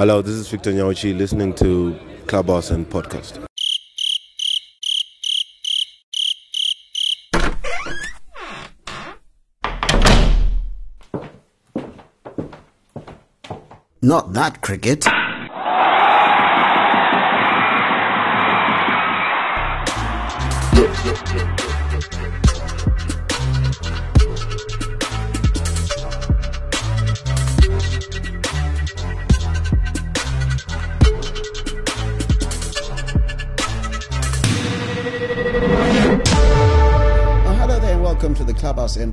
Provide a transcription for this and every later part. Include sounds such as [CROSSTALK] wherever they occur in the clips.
Hello, this is Victor Nyauchi listening to Clubhouse and Podcast. Not that cricket. [LAUGHS]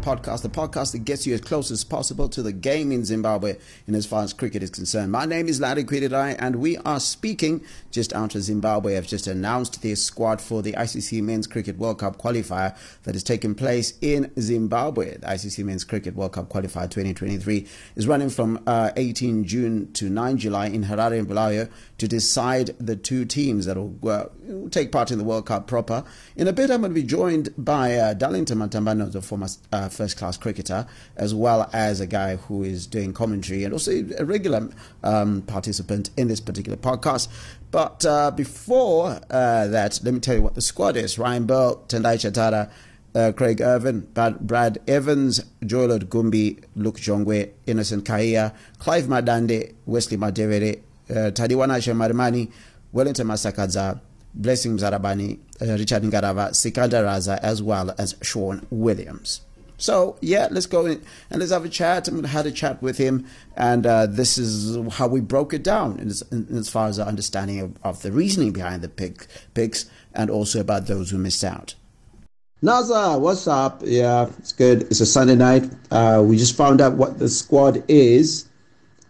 podcast, the podcast that gets you as close as possible to the game in Zimbabwe in as far as cricket is concerned. My name is Larry Kwirirayi, and we are speaking just after Zimbabwe have just announced their squad for the ICC Men's Cricket World Cup qualifier that is taking place in Zimbabwe. The ICC Men's Cricket World Cup qualifier 2023 is running from uh, 18 June to 9 July in Harare and Bulawayo to decide the two teams that will uh, take part in the World Cup proper. In a bit, I'm going to be joined by uh, Darlington Matambanadzo a former uh, first class cricketer, as well as a guy who is doing commentary and also a regular um, participant in this particular podcast. But uh, before uh, that, let me tell you what the squad is Ryan Burl, Tendai Chatara. Uh, Craig Ervine, Brad Evans, Joel Gumbie, Luke Jongwe, Innocent Kaia, Clive Madande, Wesley Madhevere, uh, Tadiwanashe Marumani, Wellington Masakadza, Blessing Zarabani, uh, Richard Ngarava, Sikandar Raza, as well as Sean Williams. So, yeah, let's go in and let's have a chat. I'm had a chat with him, and uh, this is how we broke it down in as, as far as our understanding of, of, the reasoning behind the pick, picks and also about those who missed out. Naza, what's up? Yeah, it's good. It's a Sunday night. Uh, we just found out what the squad is.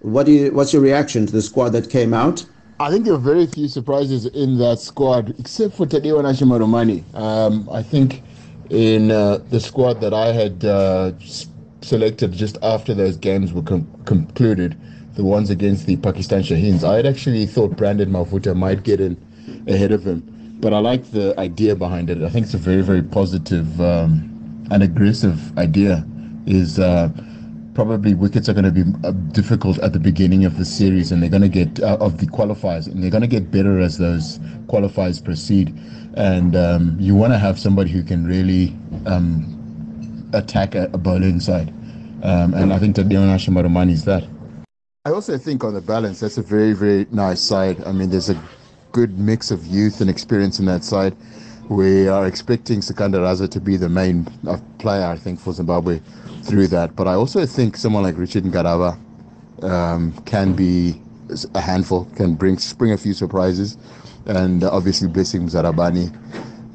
What do you, what's your reaction to the squad that came out? I think there are very few surprises in that squad, except for Tadiwanashe Marumani. Um, I think in uh, the squad that I had uh, selected just after those games were com- concluded, the ones against the Pakistan Shaheens, I had actually thought Brandon Mavuta might get in ahead of him. But I like the idea behind it. I think it's a very, very positive um, and aggressive idea. Is uh, probably wickets are going to be uh, difficult at the beginning of the series, and they're going to get uh, of the qualifiers, and they're going to get better as those qualifiers proceed. And um, you want to have somebody who can really um, attack a, a bowling side, um, and I think Tadiwanashe Marumani is that. I also think on the balance, that's a very very nice side. I mean, there's a good mix of youth and experience in that side. We are expecting Sikandar Raza to be the main uh, player, I think, for Zimbabwe through that. But I also think someone like Richard Ngarava um, can be a handful, can bring spring a few surprises, and obviously Blessing Zarabani.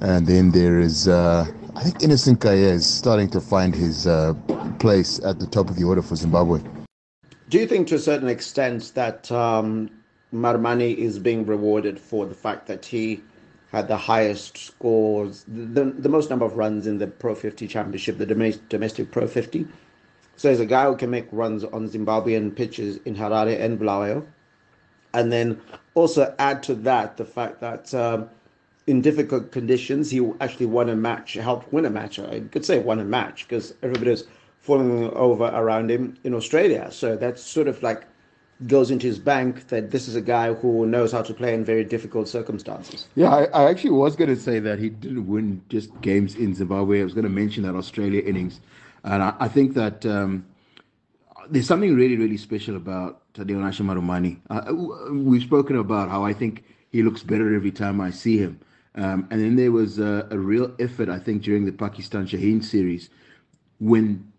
And then there is, uh, I think, Innocent Kaia is starting to find his uh, place at the top of the order for Zimbabwe. Do you think, to a certain extent, that um, Marumani is being rewarded for the fact that he had the highest scores, the, the most number of runs in the Pro 50 Championship, the domestic domestic Pro 50. So he's a guy who can make runs on Zimbabwean pitches in Harare and Bulawayo. And then also add to that the fact that um, in difficult conditions, he actually won a match, helped win a match. I could say won a match because everybody was falling over around him in Australia. So that's sort of like goes into his bank that this is a guy who knows how to play in very difficult circumstances. Yeah, I, I actually was going to say that he didn't win just games in Zimbabwe. I was going to mention that Australia innings. And I, I think that um, there's something really, really special about Tadiwanashe Marumani. Uh, we've spoken about how I think he looks better every time I see him. Um, and then there was a, a real effort, I think, during the Pakistan Shaheen series when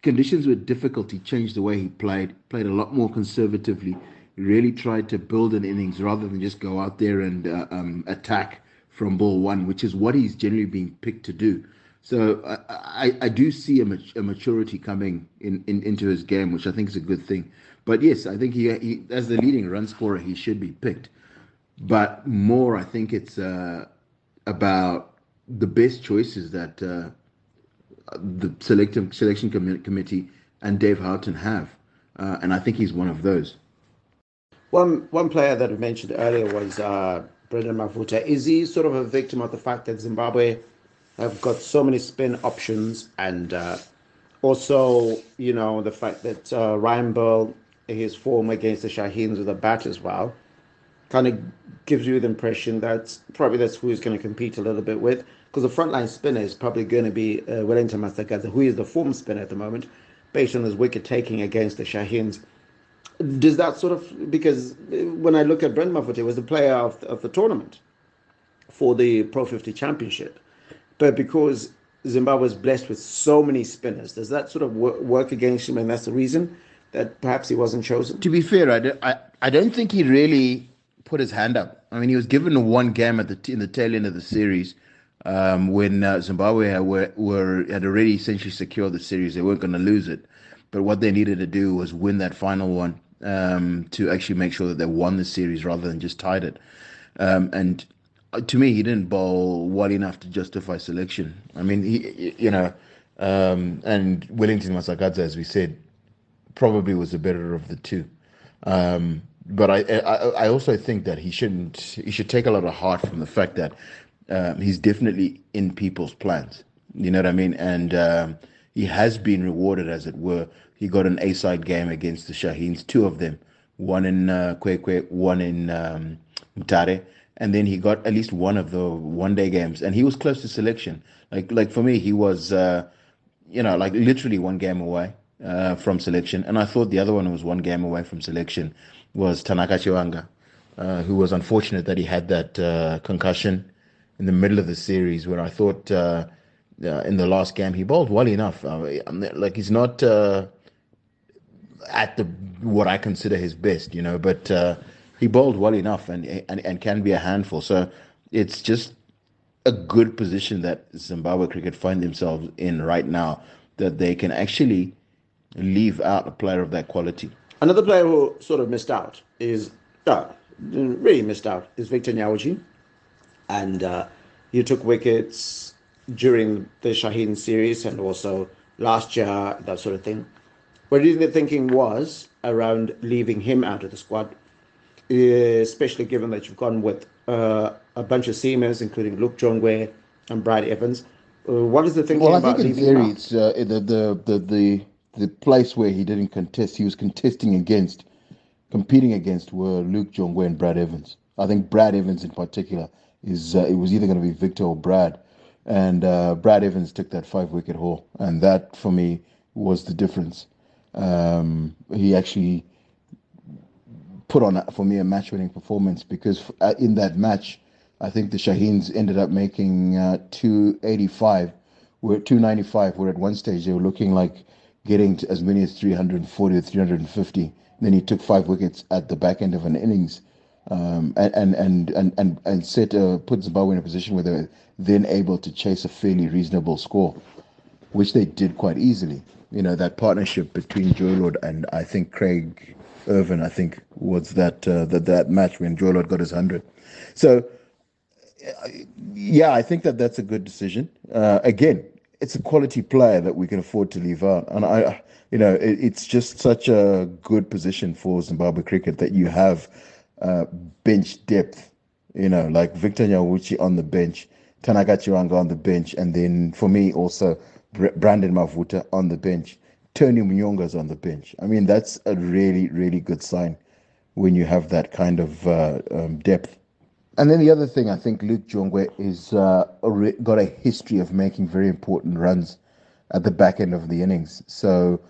conditions were difficult, he changed the way he played, played a lot more conservatively, really tried to build an innings rather than just go out there and uh, um, attack from ball one, which is what he's generally being picked to do. So I, I, I do see a, mat- a maturity coming in, in, into his game, which I think is a good thing. But yes, I think he, he as the leading run scorer, he should be picked. But more, I think it's uh, about the best choices that uh, the selective selection com- committee and Dave Houghton have, uh, and I think he's one of those. One one player that we mentioned earlier was uh, Brandon Mavuta. Is he sort of a victim of the fact that Zimbabwe have got so many spin options, and uh, also you know the fact that uh, Ryan Burl his form against the Shaheens with a bat as well, kind of gives you the impression that probably that's who he's going to compete a little bit with. Because the frontline spinner is probably going to be uh, Wellington Masakadza, who is the form spinner at the moment, based on his wicket taking against the Shaheens. Does that sort of because when I look at Brent he was the player of, of the tournament for the Pro 50 Championship, but because Zimbabwe is blessed with so many spinners, does that sort of work, against him, and that's the reason that perhaps he wasn't chosen? To be fair, I don't, I, I don't think he really put his hand up. I mean, he was given one game at the in the tail end of the series um, when uh, Zimbabwe had, were, were had already essentially secured the series. They weren't going to lose it, but what they needed to do was win that final one um, to actually make sure that they won the series rather than just tied it. Um, and to me, he didn't bowl well enough to justify selection. I mean, he, you know, um, and Wellington Masakadza, as we said, probably was the better of the two. Um, but I, I, I also think that he shouldn't. He should take a lot of heart from the fact that um, he's definitely in people's plans. You know what I mean? And um, he has been rewarded, as it were. He got an A-side game against the Shaheens, two of them, one in uh, Kwekwe, one in um, Mutare, and then he got at least one of the one-day games, and he was close to selection. Like, like for me, he was, uh, you know, like literally one game away uh, from selection, and I thought the other one was one game away from selection was Tanaka Chivanga, uh, who was unfortunate that he had that uh, concussion in the middle of the series where I thought uh, uh, in the last game he bowled well enough. Like he's not uh, at the what I consider his best, you know, but uh, he bowled well enough and, and and can be a handful. So it's just a good position that Zimbabwe cricket find themselves in right now that they can actually leave out a player of that quality. Another player who sort of missed out is uh, really missed out is Victor Nyauchi and uh, he took wickets during the Shaheen series and also last year, that sort of thing. You think the thinking was around leaving him out of the squad, especially given that you've gone with uh, a bunch of seamers, including Luke Jongwe and Brad Evans? Uh, what is the thinking well, I think in theory, it's uh, the, the, the, the, the place where he didn't contest, he was contesting against, competing against were Luke Jongwe and Brad Evans. I think Brad Evans in particular is uh, it was either going to be Victor or Brad, and uh, Brad Evans took that five wicket haul, and that for me was the difference. Um, he actually put on for me a match winning performance because uh, in that match, I think the Shaheens ended up making uh, 285. We're 295. Where at one stage they were looking like getting as many as 340 or 350. Then he took five wickets at the back end of an innings um, and, and, and, and, and set, uh, put Zimbabwe in a position where they were then able to chase a fairly reasonable score, which they did quite easily. You know, that partnership between Joy Lord and I think Craig Ervine, I think, was that, uh, that, that match when Joy Lord got his 100. So, yeah, I think that that's a good decision. Uh, again, it's a quality player that we can afford to leave out. And I, you know, it, it's just such a good position for Zimbabwe cricket that you have uh, bench depth. You know, like Victor Nyauchi on the bench, Tanaka Chivanga on the bench, and then for me also Brandon Mavuta on the bench. Tony Munyonga's on the bench. I mean, that's a really, really good sign when you have that kind of uh, um, depth. And then the other thing, I think Luke Jongwe is uh, got a history of making very important runs at the back end of the innings. So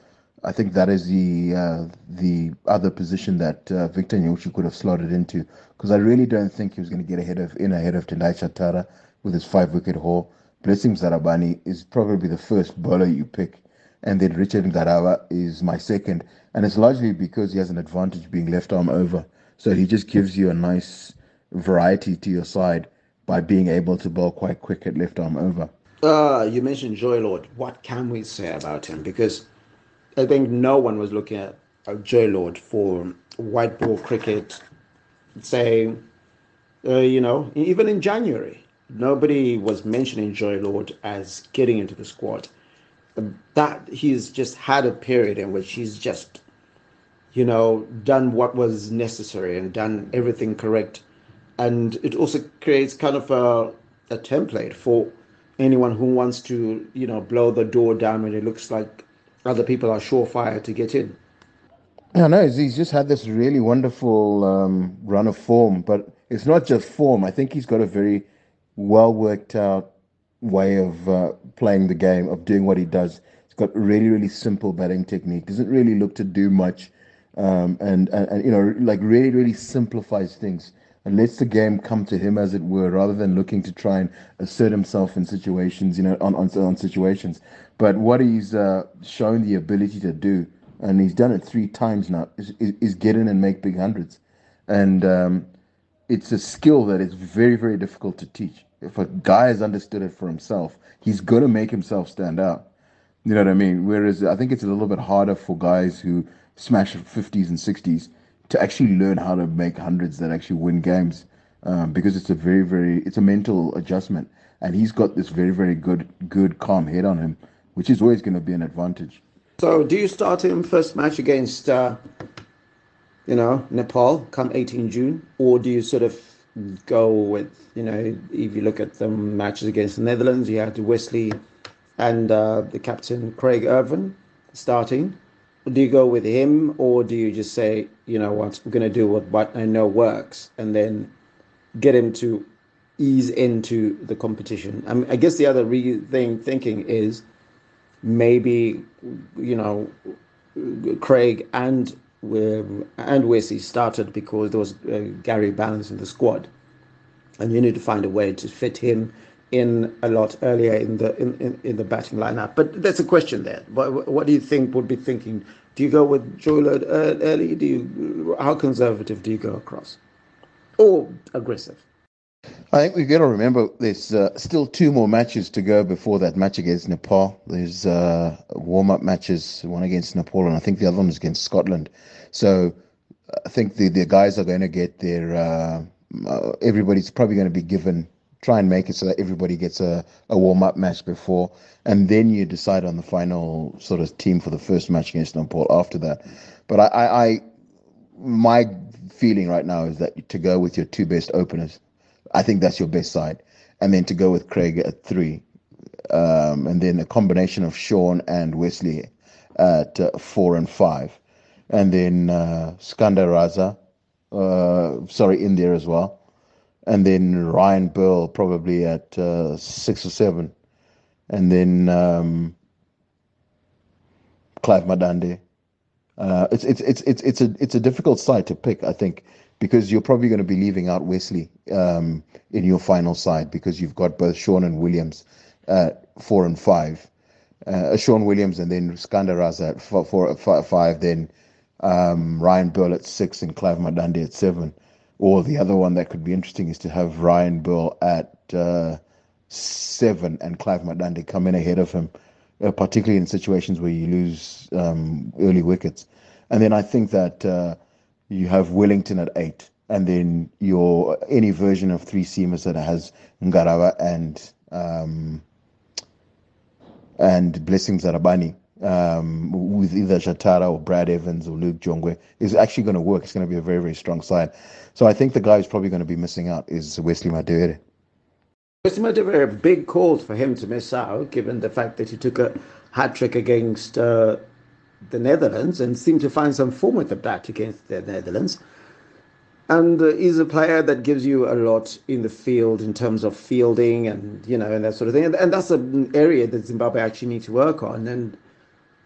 I think that is the uh, the other position that uh, Victor Nyauchi could have slotted into because I really don't think he was going to get ahead of in ahead of Tendai Chatara with his five wicket haul. Blessing Muzarabani is probably the first bowler you pick, and then Richard Ngarava is my second, and it's largely because he has an advantage being left arm over, so he just gives you a nice variety to your side by being able to bowl quite quick at left arm over. Uh, you mentioned Joy Lord. What can we say about him? Because I think no one was looking at Joy Lord for white ball cricket, say, uh, you know, even in January, nobody was mentioning Joy Lord as getting into the squad. That he's just had a period in which he's just, you know, done what was necessary and done everything correct. And it also creates kind of a, a template for anyone who wants to, you know, blow the door down when it looks like other people are surefire to get in. I know he's just had this really wonderful um, run of form, but it's not just form. I think he's got a very well worked out way of uh, playing the game, of doing what he does. He's got really, really simple batting technique. Doesn't really look to do much, um, and, and and you know, like really, really simplifies things and lets the game come to him, as it were, rather than looking to try and assert himself in situations, you know, on on, on situations. But what he's uh, shown the ability to do, and he's done it three times now, is, is, is get in and make big hundreds, and um, it's a skill that is very, very difficult to teach if a guy has understood it for himself, he's going to make himself stand out. You know what I mean? Whereas I think it's a little bit harder for guys who smash 50s and 60s to actually learn how to make hundreds that actually win games um, because it's a very, very, it's a mental adjustment. And he's got this very, very good, good, calm head on him, which is always going to be an advantage. So, do you start him first match against, uh, you know, Nepal come 18 June, or do you sort of go with, you know, if you look at the matches against the Netherlands, you had Wesley and uh, the captain Craig Ervine starting. Do you go with him, or do you just say, you know what, we're going to do what, what I know works, and then get him to ease into the competition? I, mean, I guess the other re- thing thinking is maybe, you know, Craig and and Wesley started because there was uh, Gary Ballance in the squad, and you need to find a way to fit him in a lot earlier in the in, in, in the batting lineup. But that's a question there. What, what do you think would be thinking? Do you go with Lord early? Do you how conservative do you go across, or aggressive? I think we've got to remember there's uh, still two more matches to go before that match against Nepal. There's uh, warm up matches, one against Nepal, and I think the other one is against Scotland. So I think the, the guys are going to get their, uh, uh everybody's probably going to be given, try and make it so that everybody gets a, a warm up match before, and then you decide on the final sort of team for the first match against Nepal after that. But I, I, I my feeling right now is that to go with your two best openers I think that's your best side. And then to go with Craig at three. Um, and then a combination of Sean and Wesley at uh, four and five. And then uh, Skandar Raza, uh, sorry, in there as well. And then Ryan Burl probably at uh, six or seven. And then um, Clive Madande. Uh, it's it's it's it's it's a it's a difficult side to pick. I think because you're probably going to be leaving out Wesley um, in your final side because you've got both Sean and Williams at four and five. Uh, Sean Williams and then Skandar Raza at four, four, five, then um, Ryan Burl at six and Clive Madande at seven. Or the other one that could be interesting is to have Ryan Burl at uh, seven and Clive Madande come in ahead of him, uh, particularly in situations where you lose um, early wickets. And then I think that uh, you have Wellington at eight, and then your any version of three seamers that has Ngarava and um, and Blessings Arabani um, with either Chatara or Brad Evans or Luke Jongwe is actually going to work. It's going to be a very very strong side. So I think the guy who's probably going to be missing out is Wesley Madere. Wesley Madere, big call for him to miss out, given the fact that he took a hat trick against. Uh, the Netherlands and seemed to find some form with the bat against the Netherlands. And uh, he's a player that gives you a lot in the field in terms of fielding and you know and that sort of thing. And, and that's an area that Zimbabwe actually need to work on. And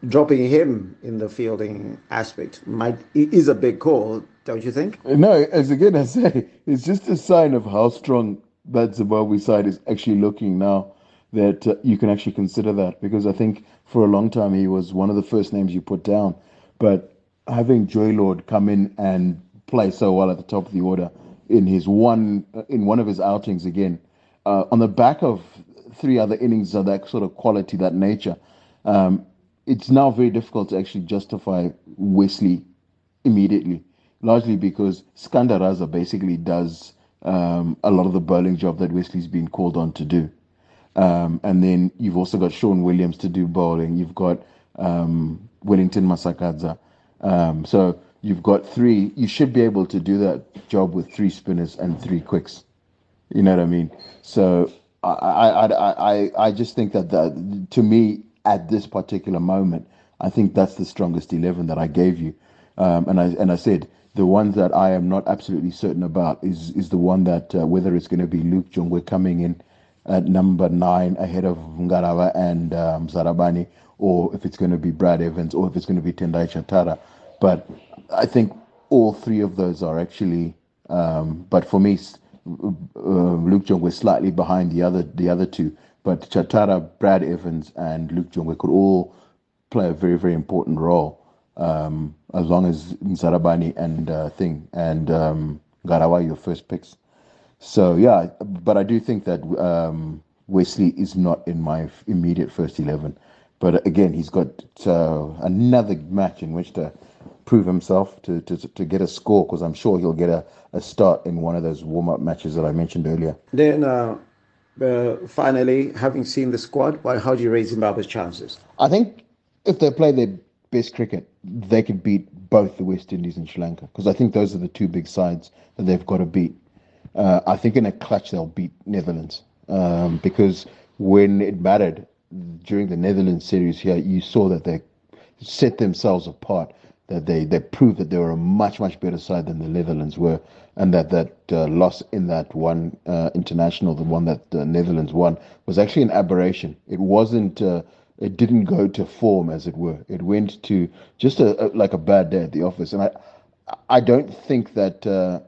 dropping him in the fielding aspect might is a big call, don't you think? No, as again I say, it's just a sign of how strong that Zimbabwe side is actually looking now that uh, you can actually consider that because I think for a long time he was one of the first names you put down. But having Joy Lord come in and play so well at the top of the order in his one uh, in one of his outings again, uh, on the back of three other innings of that sort of quality, that nature, um, it's now very difficult to actually justify Wesley immediately, largely because Skandar Raza basically does um, a lot of the bowling job that Wesley's been called on to do. Um, and then you've also got Sean Williams to do bowling. You've got um, Wellington Masakadza. Um, so you've got three. You should be able to do that job with three spinners and three quicks. You know what I mean? So I I I I, I just think that the, to me at this particular moment, I think that's the strongest eleven that I gave you. Um, and I and I said the ones that I am not absolutely certain about is is the one that uh, whether it's going to be Luke Jongwe coming in at number nine ahead of Ngarava and um, Zarabani, or if it's going to be Brad Evans, or if it's going to be Tendai Chatara. But I think all three of those are actually. Um, but for me, uh, Luke Jongwe slightly behind the other the other two. But Chatara, Brad Evans, and Luke Jongwe could all play a very very important role um, as long as Zarabani and uh, Thing and um, Garawa your first picks. So yeah, but I do think that um, Wesley is not in my immediate first eleven. But again, he's got uh, another match in which to prove himself to to, to get a score because I'm sure he'll get a, a start in one of those warm up matches that I mentioned earlier. Then. Uh, uh, finally, having seen the squad, well, how do you rate Zimbabwe's chances? I think if they play their best cricket, they could beat both the West Indies and Sri Lanka because I think those are the two big sides that they've got to beat. Uh, I think in a clutch they'll beat Netherlands um, because when it mattered during the Netherlands series here, you saw that they set themselves apart. That they, they proved that they were a much much better side than the Netherlands were, and that that uh, loss in that one uh, international, the one that the Netherlands won, was actually an aberration. It wasn't. Uh, it didn't go to form, as it were. It went to just a, a like a bad day at the office, and I I don't think that uh,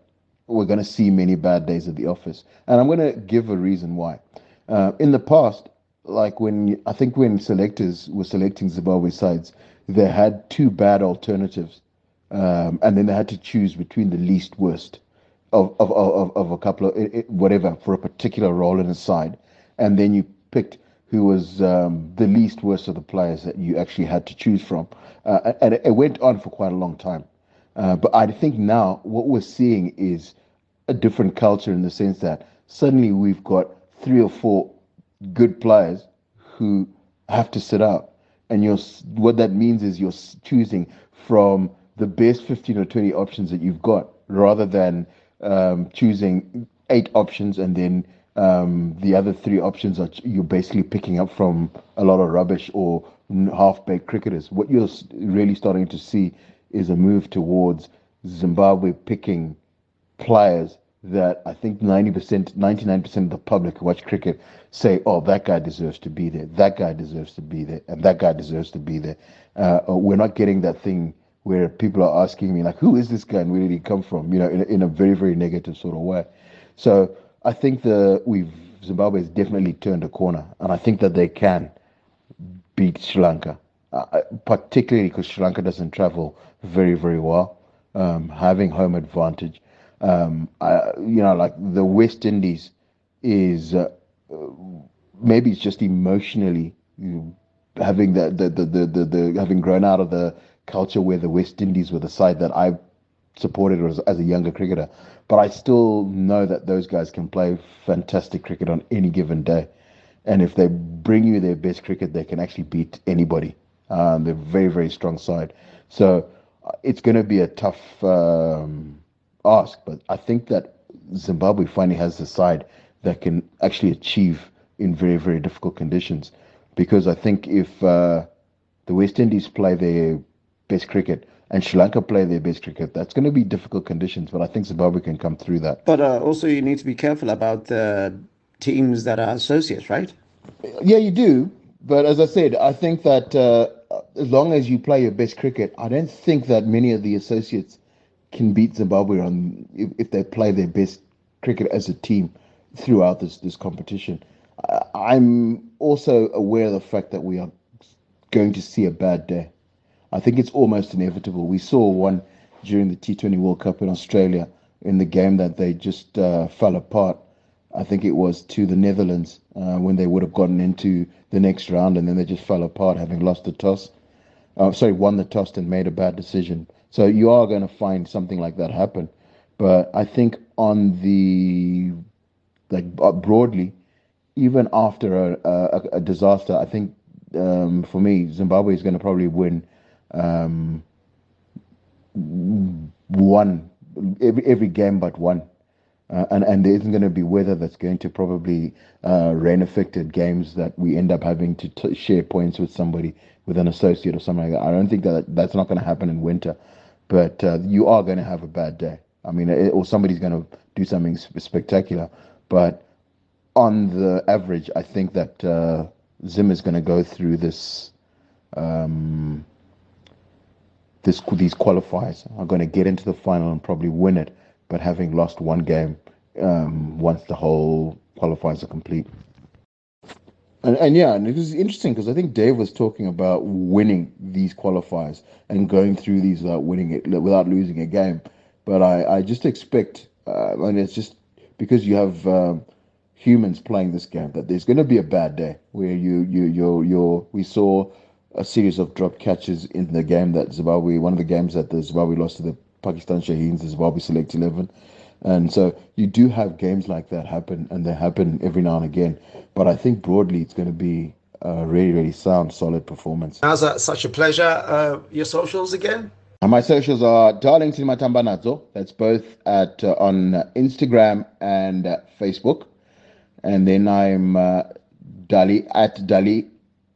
we're going to see many bad days at the office. And I'm going to give a reason why. Uh, in the past, like when I think when selectors were selecting Zimbabwe sides, they had two bad alternatives, um, and then they had to choose between the least worst of of, of, of a couple of it, whatever for a particular role in a side, and then you picked who was um, the least worst of the players that you actually had to choose from, uh, and it, it went on for quite a long time. Uh, but I think now what we're seeing is a different culture in the sense that suddenly we've got three or four good players who have to sit out. And you're, what that means is you're choosing from the best 15 or 20 options that you've got rather than um, choosing eight options and then um, the other three options are you're basically picking up from a lot of rubbish or half-baked cricketers. What you're really starting to see is a move towards Zimbabwe picking players that I think 90%, 99% of the public who watch cricket say, oh, that guy deserves to be there, that guy deserves to be there, and that guy deserves to be there. Uh, we're not getting that thing where people are asking me, like, who is this guy and where did he come from? You know, in, in a very, very negative sort of way. So I think the we've Zimbabwe has definitely turned a corner, and I think that they can beat Sri Lanka, uh, particularly because Sri Lanka doesn't travel very, very well, um, having home advantage. Um, I, you know, like the West Indies is uh, maybe it's just emotionally you having the the, the, the, the, the having grown out of the culture where the West Indies were the side that I supported as, as a younger cricketer. But I still know that those guys can play fantastic cricket on any given day. And if they bring you their best cricket, they can actually beat anybody. Um, they're very, very strong side. So uh, it's going to be a tough um, ask, but I think that Zimbabwe finally has the side that can actually achieve in very, very difficult conditions. Because I think if uh, the West Indies play their best cricket and Sri Lanka play their best cricket, that's going to be difficult conditions, but I think Zimbabwe can come through that. But uh, also, you need to be careful about the teams that are associates, right? Yeah, you do. But as I said, I think that uh, as long as you play your best cricket, I don't think that many of the associates can beat Zimbabwe on if, if they play their best cricket as a team throughout this this competition. I'm also aware of the fact that we are going to see a bad day. I think it's almost inevitable. We saw one during the T20 World Cup in Australia in the game that they just uh, fell apart. I think it was to the Netherlands uh, when they would have gotten into the next round and then they just fell apart having lost the toss. Uh, sorry, won the toss and made a bad decision. So you are going to find something like that happen. But I think on the like uh, broadly, even after a, a, a disaster, I think um, for me Zimbabwe is going to probably win um, one every every game but one. Uh, and and there isn't going to be weather that's going to probably uh, rain affected games that we end up having to t- share points with somebody with an associate or something like that. I don't think that that's not going to happen in winter. But uh, you are going to have a bad day. I mean, it, or somebody's going to do something spectacular. But on the average, I think that uh, is going to go through this. Um, this these qualifiers are going to get into the final and probably win it, but having lost one game um, once the whole qualifiers are complete. And, and yeah, and it was interesting because I think Dave was talking about winning these qualifiers and going through these without winning it, without losing a game. But I, I just expect, uh, and it's just because you have um, humans playing this game that there's going to be a bad day where you you you you we saw a series of drop catches in the game that Zimbabwe, one of the games that the Zimbabwe lost to the Pakistan Shaheens, the Zimbabwe Select 11. And so you do have games like that happen, and they happen every now and again. But I think broadly, it's going to be a really, really sound, solid performance. How's that such a pleasure? Uh, your socials again? And my socials are Darlington Matambanadzo. That's both at uh, on Instagram and uh, Facebook. And then I'm uh, Dali at Dali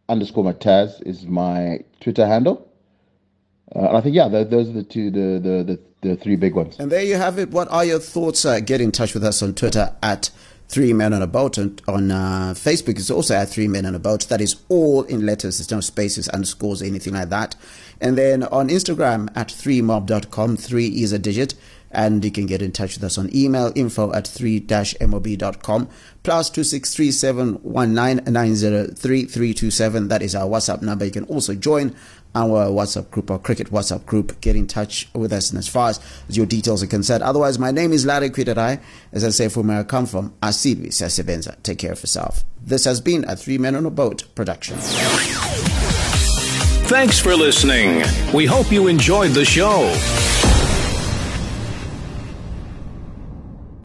underscore Mataz is my Twitter handle. Uh, and I think yeah, those are the two, the, the the the three big ones. And there you have it. What are your thoughts? Uh, get in touch with us on Twitter at Three Men on a Boat, and on uh, Facebook it's also at Three Men on a Boat. That is all in letters. There's no spaces, underscores, anything like that. And then on Instagram at 3mob.com. Three is a digit and you can get in touch with us on email info at 3-mob.com plus 2637199033327 that is our whatsapp number you can also join our whatsapp group our cricket whatsapp group get in touch with us and as far as your details are concerned otherwise my name is larry Kwirirayi. as i say from where i come from asidwi siyasebenza take care of yourself this has been a three men on a boat production Thanks for listening. We hope you enjoyed the show.